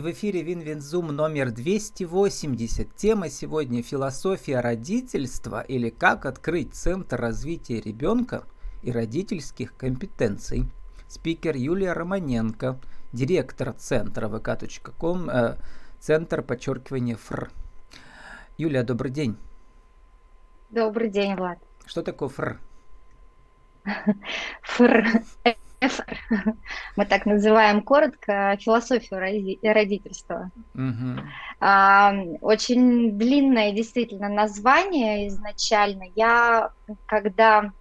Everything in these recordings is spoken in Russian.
В эфире Win-Win Zoom номер 280. Тема сегодня «Философия родительства» или «Как открыть Центр развития ребенка и родительских компетенций». Спикер Юлия Романенко, директор центра vk.com, э, центр подчеркивания ФР. Юлия, добрый день. Добрый день, Влад. Что такое ФР? ФР мы так называем коротко, философию родительства. Угу. Очень длинное действительно название изначально. Я, когда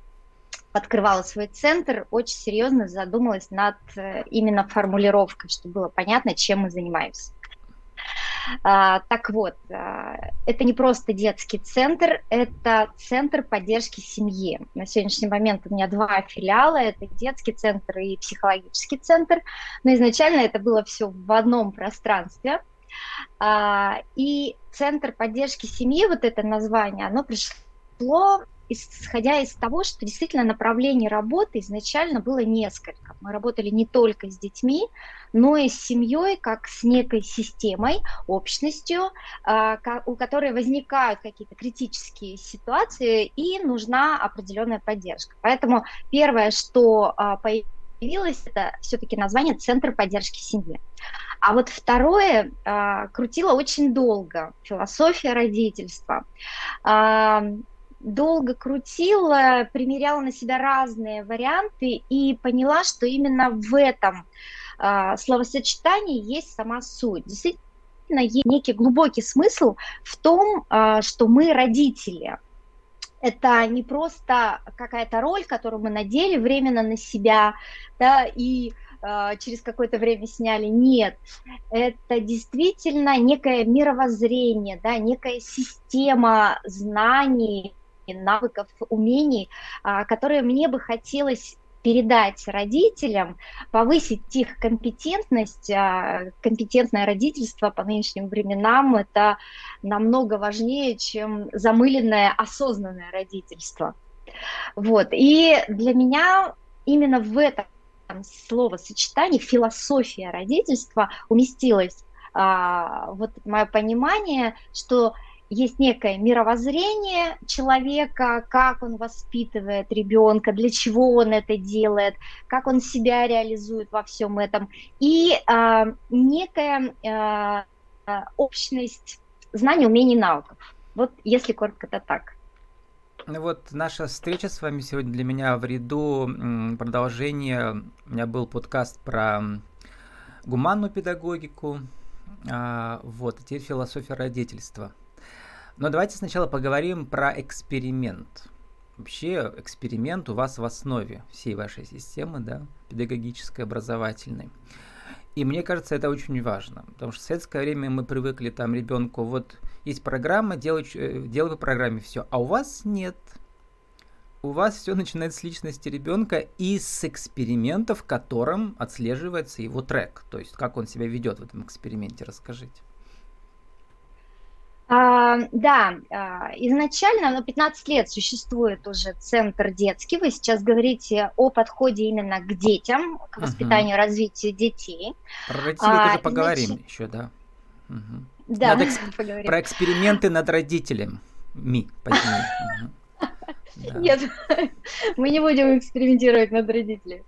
открывала свой центр, очень серьезно задумалась над э, именно формулировкой, чтобы было понятно, чем мы занимаемся. А, так вот, а, это не просто детский центр, это центр поддержки семьи. На сегодняшний момент у меня два филиала, это детский центр и психологический центр, но изначально это было все в одном пространстве. А, и центр поддержки семьи, вот это название, оно пришло исходя из того, что действительно направлений работы изначально было несколько. Мы работали не только с детьми, но и с семьей, как с некой системой, общностью, а, у которой возникают какие-то критические ситуации, и нужна определенная поддержка. Поэтому первое, что а, появилось, это все-таки название «Центр поддержки семьи». А вот второе а, крутило очень долго, философия родительства долго крутила, примеряла на себя разные варианты и поняла, что именно в этом э, словосочетании есть сама суть. Действительно, есть некий глубокий смысл в том, э, что мы родители. Это не просто какая-то роль, которую мы надели временно на себя, да, и через какое-то время сняли. Нет, это действительно некое мировоззрение, да, некая система знаний, навыков, умений, а, которые мне бы хотелось передать родителям, повысить их компетентность. А, компетентное родительство по нынешним временам это намного важнее, чем замыленное осознанное родительство. Вот. И для меня именно в этом словосочетании философия родительства уместилась а, вот мое понимание, что есть некое мировоззрение человека, как он воспитывает ребенка, для чего он это делает, как он себя реализует во всем этом, и э, некая э, общность знаний, умений, навыков. Вот если коротко, это так. Ну вот наша встреча с вами сегодня для меня в ряду продолжения. У меня был подкаст про гуманную педагогику, вот, теперь философия родительства – но давайте сначала поговорим про эксперимент. Вообще эксперимент у вас в основе всей вашей системы, да, педагогической, образовательной. И мне кажется, это очень важно, потому что в советское время мы привыкли там ребенку, вот есть программа, делай, э, делай по программе все, а у вас нет. У вас все начинается с личности ребенка и с эксперимента, в котором отслеживается его трек, то есть как он себя ведет в этом эксперименте, расскажите. А, да, а, изначально, ну, 15 лет существует уже центр детский. Вы сейчас говорите о подходе именно к детям, к воспитанию, угу. развитию детей. Про родителей а, тоже поговорим значит... еще, да. Угу. Да, Надо эксп... поговорим. Про эксперименты над родителями. Ми, Нет, мы не будем экспериментировать над родителями.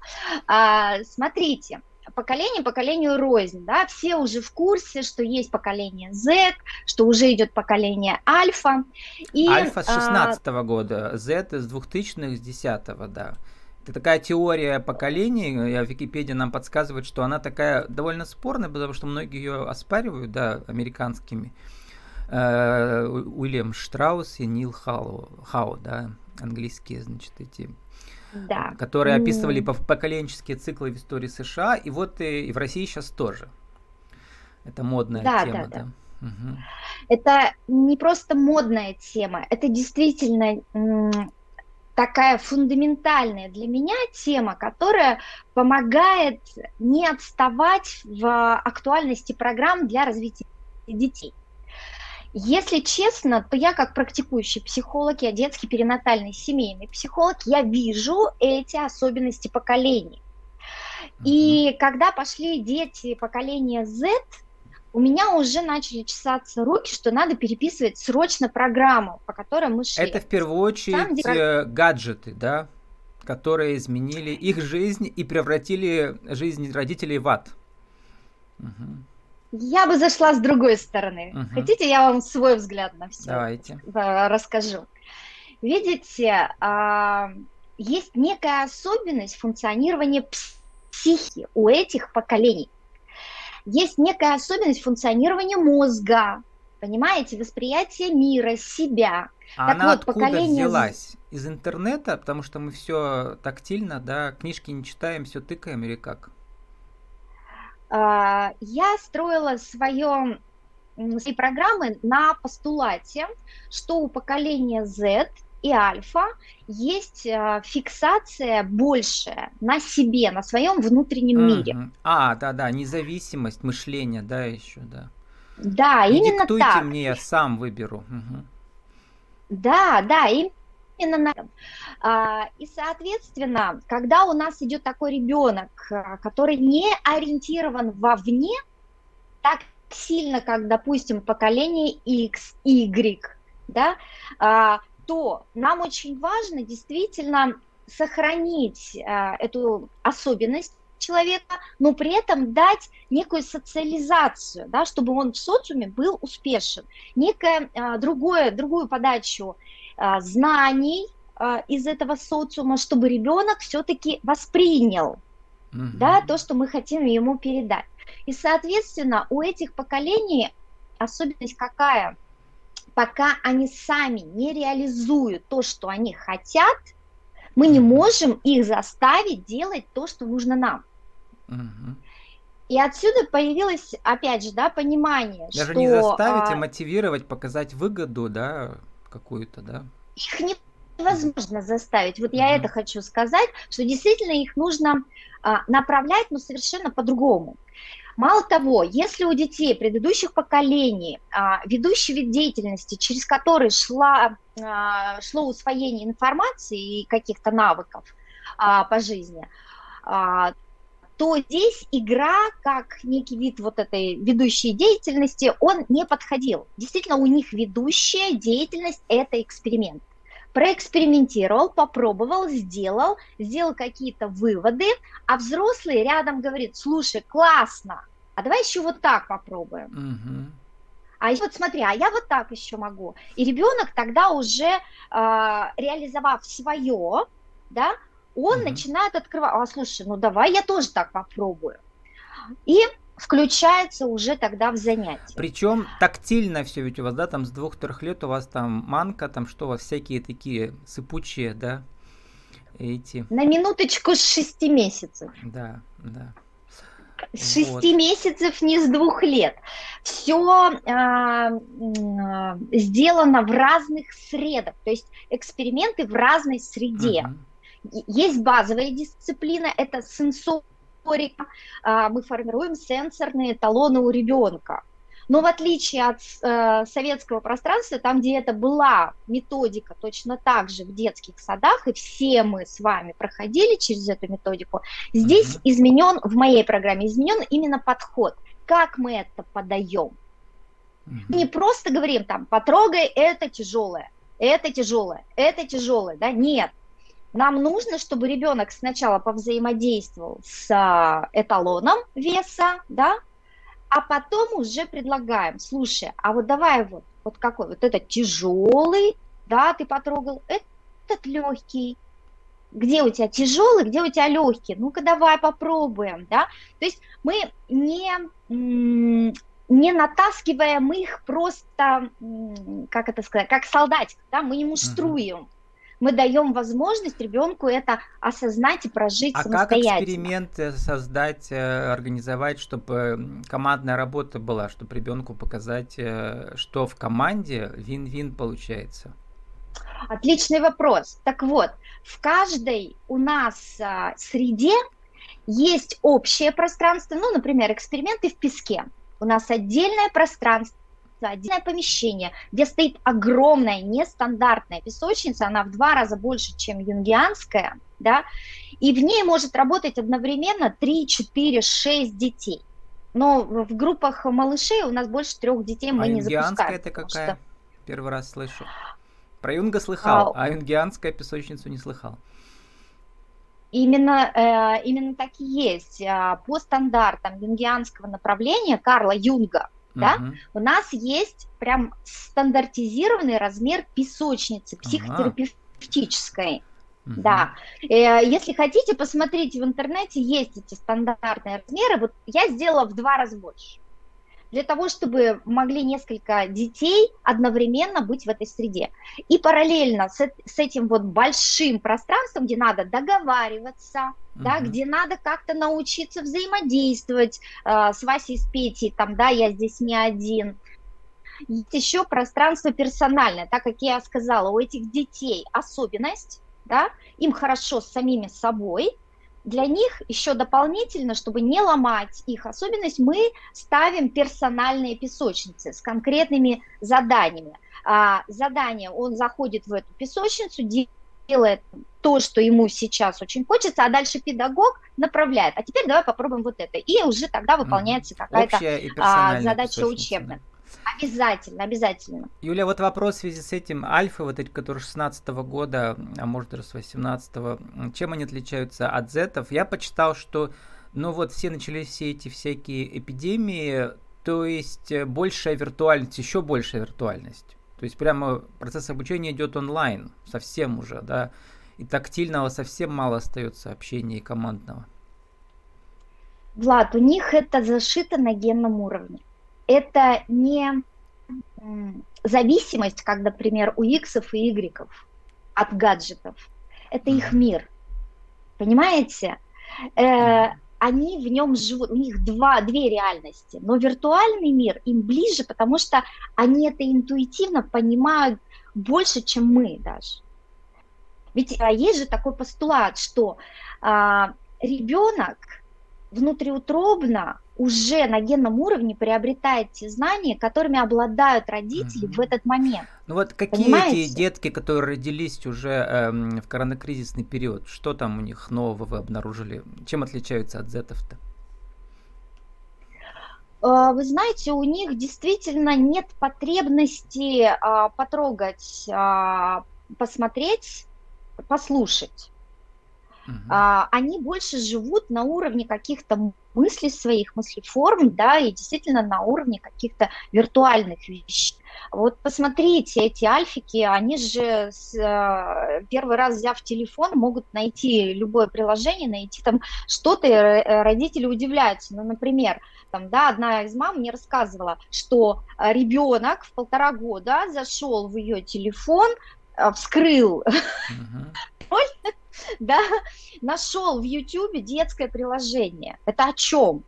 А, смотрите, поколение поколению рознь, да, все уже в курсе, что есть поколение Z, что уже идет поколение Альфа. И, Альфа с 16 -го а... года, Z с 2000-х, с 10 да. Это такая теория поколений, я в Википедии нам подсказывает, что она такая довольно спорная, потому что многие ее оспаривают, да, американскими. Э, Уильям Штраус и Нил Хау, Хау, да, английские, значит, эти да. которые описывали поколенческие циклы в истории США, и вот и, и в России сейчас тоже. Это модная да, тема, да. да. да. Угу. Это не просто модная тема, это действительно такая фундаментальная для меня тема, которая помогает не отставать в актуальности программ для развития детей. Если честно, то я как практикующий психолог, я детский перинатальный семейный психолог, я вижу эти особенности поколений. И когда пошли дети поколения Z, у меня уже начали чесаться руки, что надо переписывать срочно программу, по которой мы шли. Это в первую очередь Там, э, гаджеты, да, которые изменили их жизнь и превратили жизнь родителей в ад. Угу. Я бы зашла с другой стороны. Угу. Хотите, я вам свой взгляд на все Давайте. расскажу. Видите, а, есть некая особенность функционирования психики у этих поколений есть некая особенность функционирования мозга, понимаете, восприятие мира, себя. А так она вот, откуда поколение... взялась? Из интернета, потому что мы все тактильно, да, книжки не читаем, все тыкаем или как? А, я строила свое, свои программы на постулате, что у поколения Z и альфа есть э, фиксация большая на себе, на своем внутреннем mm-hmm. мире. А, да, да, независимость мышления, да, еще, да. Да, и именно диктуйте так. мне, я сам выберу. Угу. Да, да, именно на этом. А, и, соответственно, когда у нас идет такой ребенок, э, который не ориентирован вовне, так сильно, как, допустим, поколение X, Y, да, а, то нам очень важно действительно сохранить эту особенность человека, но при этом дать некую социализацию, да, чтобы он в социуме был успешен, некое э, другое, другую подачу знаний э, из этого социума, чтобы ребенок все-таки воспринял mm-hmm. да, то, что мы хотим ему передать. И, соответственно, у этих поколений особенность какая – пока они сами не реализуют то, что они хотят, мы не можем их заставить делать то, что нужно нам. Угу. И отсюда появилось, опять же, да, понимание, Даже что... не заставить, а, а мотивировать, показать выгоду, да, какую-то, да? Их невозможно заставить. Вот я это хочу сказать, что действительно их нужно а, направлять, но совершенно по-другому. Мало того, если у детей предыдущих поколений а, ведущий вид деятельности, через который шла, а, шло усвоение информации и каких-то навыков а, по жизни, а, то здесь игра, как некий вид вот этой ведущей деятельности, он не подходил. Действительно, у них ведущая деятельность – это эксперимент проэкспериментировал, попробовал, сделал, сделал какие-то выводы, а взрослый рядом говорит, слушай, классно, а давай еще вот так попробуем. Угу. А вот смотри, а я вот так еще могу. И ребенок тогда уже э, реализовав свое, да, он угу. начинает открывать, а слушай, ну давай я тоже так попробую. И включается уже тогда в занятие. Причем тактильно все, ведь у вас, да, там с двух-трех лет у вас там манка, там что у вас всякие такие сыпучие, да, эти. На минуточку с шести месяцев. Да, да. С шести вот. месяцев, не с двух лет. Все а, а, сделано в разных средах, то есть эксперименты в разной среде. Угу. Есть базовая дисциплина, это сенсор моторика, а, мы формируем сенсорные талоны у ребенка. Но в отличие от э, советского пространства, там, где это была методика точно так же в детских садах, и все мы с вами проходили через эту методику, здесь mm-hmm. изменен, в моей программе изменен именно подход, как мы это подаем. Mm-hmm. Не просто говорим там, потрогай, это тяжелое, это тяжелое, это тяжелое, да, нет. Нам нужно, чтобы ребенок сначала повзаимодействовал с а, эталоном веса, да, а потом уже предлагаем, слушай, а вот давай вот, вот какой, вот этот тяжелый, да, ты потрогал, этот легкий, где у тебя тяжелый, где у тебя легкий, ну-ка давай попробуем, да, то есть мы не, не натаскиваем их просто, как это сказать, как солдатик, да, мы не муштруем, uh-huh мы даем возможность ребенку это осознать и прожить а самостоятельно. А как эксперименты создать, э, организовать, чтобы командная работа была, чтобы ребенку показать, э, что в команде вин-вин получается? Отличный вопрос. Так вот, в каждой у нас а, среде есть общее пространство, ну, например, эксперименты в песке. У нас отдельное пространство отдельное помещение, где стоит огромная нестандартная песочница, она в два раза больше, чем юнгианская, да, и в ней может работать одновременно 3, 4, 6 детей. Но в группах малышей у нас больше трех детей мы а не запускаем. это какая? Что... Первый раз слышу. Про юнга слыхал, а, а юнгианская песочницу не слыхал. Именно, э, именно так и есть. А, по стандартам юнгианского направления Карла Юнга, угу. да, у нас есть прям стандартизированный размер песочницы психотерапевтической. Угу. Да. Э, если хотите, посмотрите в интернете, есть эти стандартные размеры. Вот я сделала в два раза больше для того, чтобы могли несколько детей одновременно быть в этой среде. И параллельно с, с этим вот большим пространством, где надо договариваться, uh-huh. да, где надо как-то научиться взаимодействовать э, с Васей, с Петей, там, да, я здесь не один. Есть еще пространство персональное, так как я сказала, у этих детей особенность, да, им хорошо с самими собой, для них еще дополнительно, чтобы не ломать их особенность, мы ставим персональные песочницы с конкретными заданиями. А, задание, он заходит в эту песочницу, делает то, что ему сейчас очень хочется, а дальше педагог направляет. А теперь давай попробуем вот это. И уже тогда выполняется какая-то а, задача учебная. Обязательно, обязательно. Юля, вот вопрос в связи с этим. Альфы, вот эти, которые 16 -го года, а может даже с 18 -го, чем они отличаются от зетов? Я почитал, что, ну вот, все начались все эти всякие эпидемии, то есть э, большая виртуальность, еще большая виртуальность. То есть прямо процесс обучения идет онлайн, совсем уже, да, и тактильного совсем мало остается общения и командного. Влад, у них это зашито на генном уровне это не зависимость, как, например, у иксов и игреков от гаджетов. Это их мир. Понимаете? Э, они в нем живут, у них два, две реальности, но виртуальный мир им ближе, потому что они это интуитивно понимают больше, чем мы даже. Ведь а, есть же такой постулат, что а, ребенок внутриутробно уже на генном уровне приобретает те знания, которыми обладают родители mm-hmm. в этот момент. Ну вот какие Понимаете? эти детки, которые родились уже эм, в коронакризисный период, что там у них нового вы обнаружили? Чем отличаются от зетов-то? Э, вы знаете, у них действительно нет потребности а, потрогать, а, посмотреть, послушать. Угу. А, они больше живут на уровне каких-то мыслей своих, мыслеформ, да, и действительно на уровне каких-то виртуальных вещей. Вот посмотрите, эти альфики, они же с, э, первый раз взяв телефон, могут найти любое приложение, найти там что-то, и э, родители удивляются. Ну, например, там, да, одна из мам мне рассказывала, что э, ребенок в полтора года зашел в ее телефон, вскрыл uh-huh. да, нашел в YouTube детское приложение. Это о чем?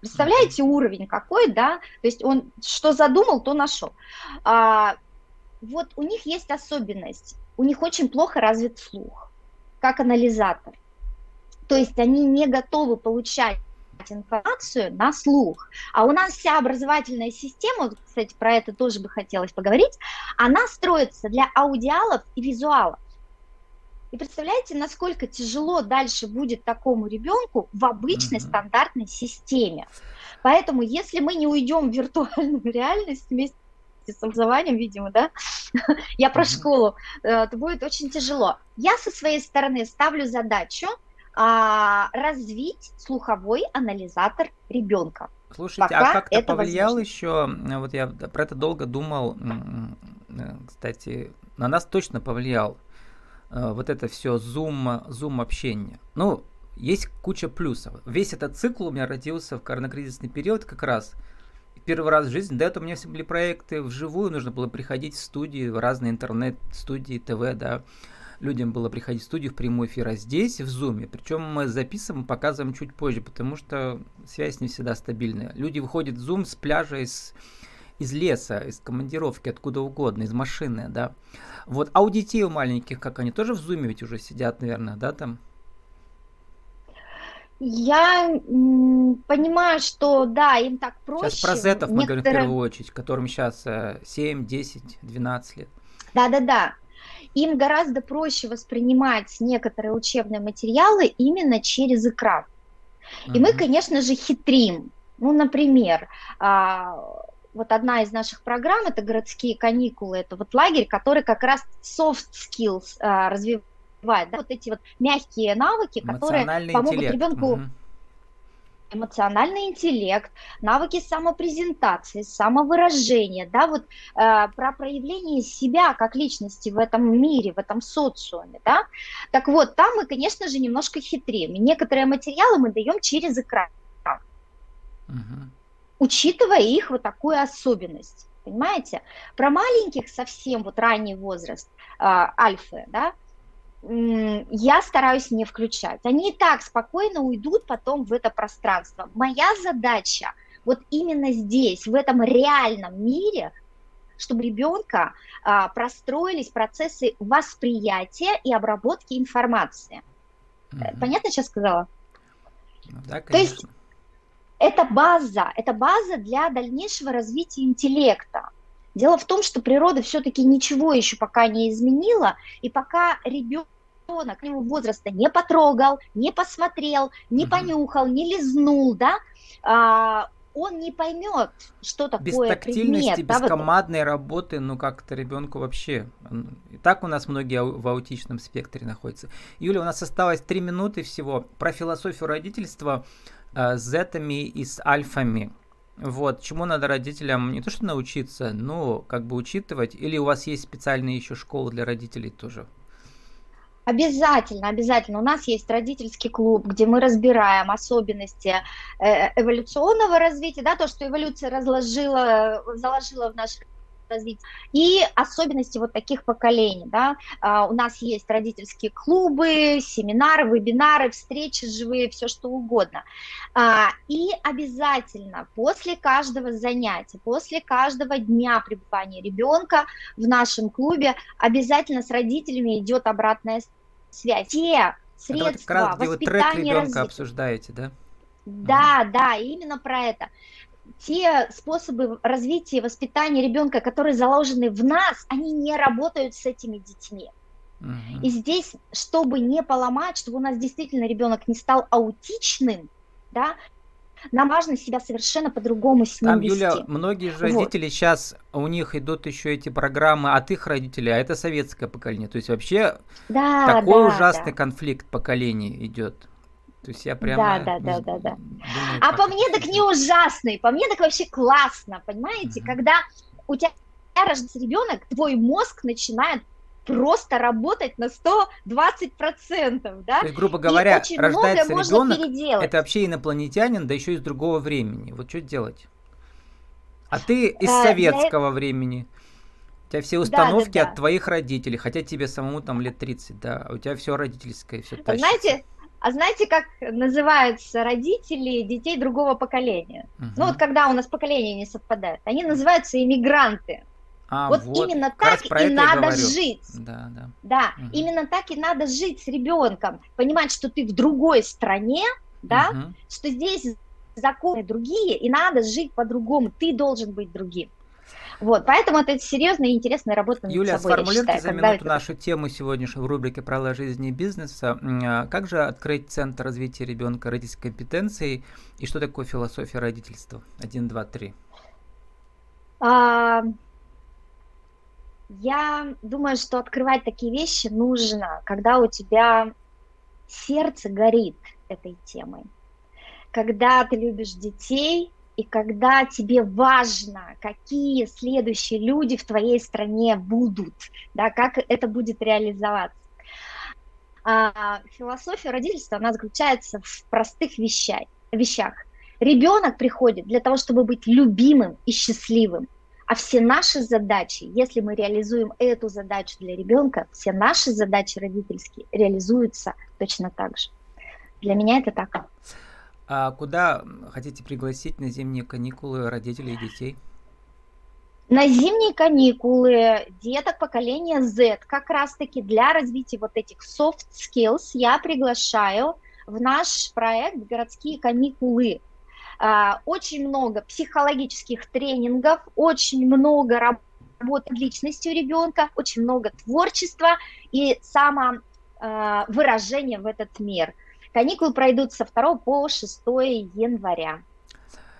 Представляете уровень какой, да? То есть он что задумал, то нашел. А, вот у них есть особенность. У них очень плохо развит слух, как анализатор. То есть они не готовы получать информацию на слух. А у нас вся образовательная система, кстати, про это тоже бы хотелось поговорить, она строится для аудиалов и визуалов. И представляете, насколько тяжело дальше будет такому ребенку в обычной mm-hmm. стандартной системе. Поэтому, если мы не уйдем в виртуальную реальность вместе с образованием, видимо, да, я про школу, э, это будет очень тяжело. Я со своей стороны ставлю задачу а, развить слуховой анализатор ребенка. Слушайте, а Пока а как-то повлиял возможно. еще, вот я про это долго думал, э, кстати, на нас точно повлиял вот это все зум, зум общение. Ну, есть куча плюсов. Весь этот цикл у меня родился в коронакризисный период как раз. Первый раз в жизни. До этого у меня все были проекты вживую, нужно было приходить в студии, в разные интернет-студии, ТВ, да. Людям было приходить в студию в прямой эфир, а здесь в зуме. Причем мы записываем, показываем чуть позже, потому что связь не всегда стабильная. Люди выходят в зум с пляжа, из, из леса, из командировки, откуда угодно, из машины, да. Вот, а у детей у маленьких, как они, тоже в зуме ведь уже сидят, наверное, да, там? Я понимаю, что да, им так проще. Сейчас про зетов Некоторые... мы говорим в первую очередь, которым сейчас 7, 10, 12 лет. Да-да-да. Им гораздо проще воспринимать некоторые учебные материалы именно через экран. И uh-huh. мы, конечно же, хитрим. Ну, например, а, вот одна из наших программ, это городские каникулы, это вот лагерь, который как раз soft skills а, развивает, да, вот эти вот мягкие навыки, которые помогут интеллект. ребенку угу эмоциональный интеллект, навыки самопрезентации, самовыражения, да, вот э, про проявление себя как личности в этом мире, в этом социуме, да. Так вот, там мы, конечно же, немножко хитрим. И некоторые материалы мы даем через экран, угу. Учитывая их вот такую особенность. Понимаете? Про маленьких совсем вот ранний возраст, э, альфы, да, я стараюсь не включать. Они и так спокойно уйдут потом в это пространство. Моя задача вот именно здесь, в этом реальном мире, чтобы ребенка а, простроились процессы восприятия и обработки информации. Угу. Понятно сейчас сказала? Ну, да, конечно. То есть это база, это база для дальнейшего развития интеллекта. Дело в том, что природа все-таки ничего еще пока не изменила, и пока ребенок ребенок его возраста не потрогал, не посмотрел, не понюхал, не лизнул, да, а, он не поймет, что такое без тактильности, предмет. без да, командной вот... работы, ну как-то ребенку вообще. И так у нас многие в аутичном спектре находятся. Юля, у нас осталось три минуты всего про философию родительства с зетами и с альфами. Вот, чему надо родителям не то что научиться, но как бы учитывать, или у вас есть специальные еще школы для родителей тоже? Обязательно, обязательно. У нас есть родительский клуб, где мы разбираем особенности э, эволюционного развития, да, то, что эволюция разложила, заложила в наш развитие, и особенности вот таких поколений, да. А, у нас есть родительские клубы, семинары, вебинары, встречи живые, все что угодно. А, и обязательно после каждого занятия, после каждого дня пребывания ребенка в нашем клубе обязательно с родителями идет обратная связь. Те средства это вот как раз, где вы трек ребенка развития. обсуждаете, да? Да, да, именно про это. Те способы развития и воспитания ребенка, которые заложены в нас, они не работают с этими детьми. И здесь, чтобы не поломать, чтобы у нас действительно ребенок не стал аутичным, да, нам важно себя совершенно по-другому с ним Там, вести. Юля, многие же родители вот. сейчас, у них идут еще эти программы от их родителей, а это советское поколение. То есть вообще да, такой да, ужасный да. конфликт поколений идет. То есть я прямо... Да, да, да, да, да. Думаю, а по мне так не ужасный, по мне так вообще классно, понимаете? Когда у тебя рождается ребенок, твой мозг начинает просто работать на 120%, да? То есть, грубо говоря, рождается ребенок, это вообще инопланетянин, да еще из другого времени. Вот что делать? А ты из а, советского для... времени. У тебя все установки да, да, да. от твоих родителей, хотя тебе самому там лет 30, да, а у тебя все родительское, все тащится. Знаете, а знаете, как называются родители детей другого поколения? Угу. Ну вот когда у нас поколения не совпадают, они называются иммигранты. А, вот, вот именно так и надо жить. Да, да. Да, угу. именно так и надо жить с ребенком. Понимать, что ты в другой стране, да, угу. что здесь законы другие, и надо жить по-другому. Ты должен быть другим. Вот, поэтому это серьезная и интересная работа над Юля, собой, сформулируйте за минуту это... нашу тему сегодняшнюю в рубрике «Правила жизни и бизнеса». А, как же открыть Центр развития ребенка родительской компетенции и что такое философия родительства? Один, два, три. А, я думаю, что открывать такие вещи нужно, когда у тебя сердце горит этой темой, когда ты любишь детей, и когда тебе важно, какие следующие люди в твоей стране будут, да, как это будет реализоваться. А, философия родительства, она заключается в простых вещах. вещах. Ребенок приходит для того, чтобы быть любимым и счастливым. А все наши задачи, если мы реализуем эту задачу для ребенка, все наши задачи родительские реализуются точно так же. Для меня это так. А куда хотите пригласить на зимние каникулы родителей и детей? На зимние каникулы деток поколения Z как раз-таки для развития вот этих soft skills я приглашаю в наш проект «Городские каникулы». А, очень много психологических тренингов, очень много работы над личностью ребенка, очень много творчества и самовыражения в этот мир. Каникулы пройдут со 2 по 6 января.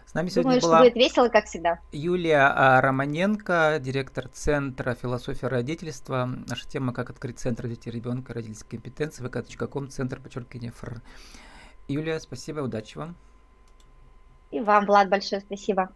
С нами сегодня Думаю, была что будет весело, как всегда. Юлия а, Романенко, директор Центра философии родительства. Наша тема «Как открыть Центр детей ребенка, родительские компетенции», vk.com, Центр подчеркивания ФР. Юлия, спасибо, удачи вам. И вам, Влад, большое спасибо.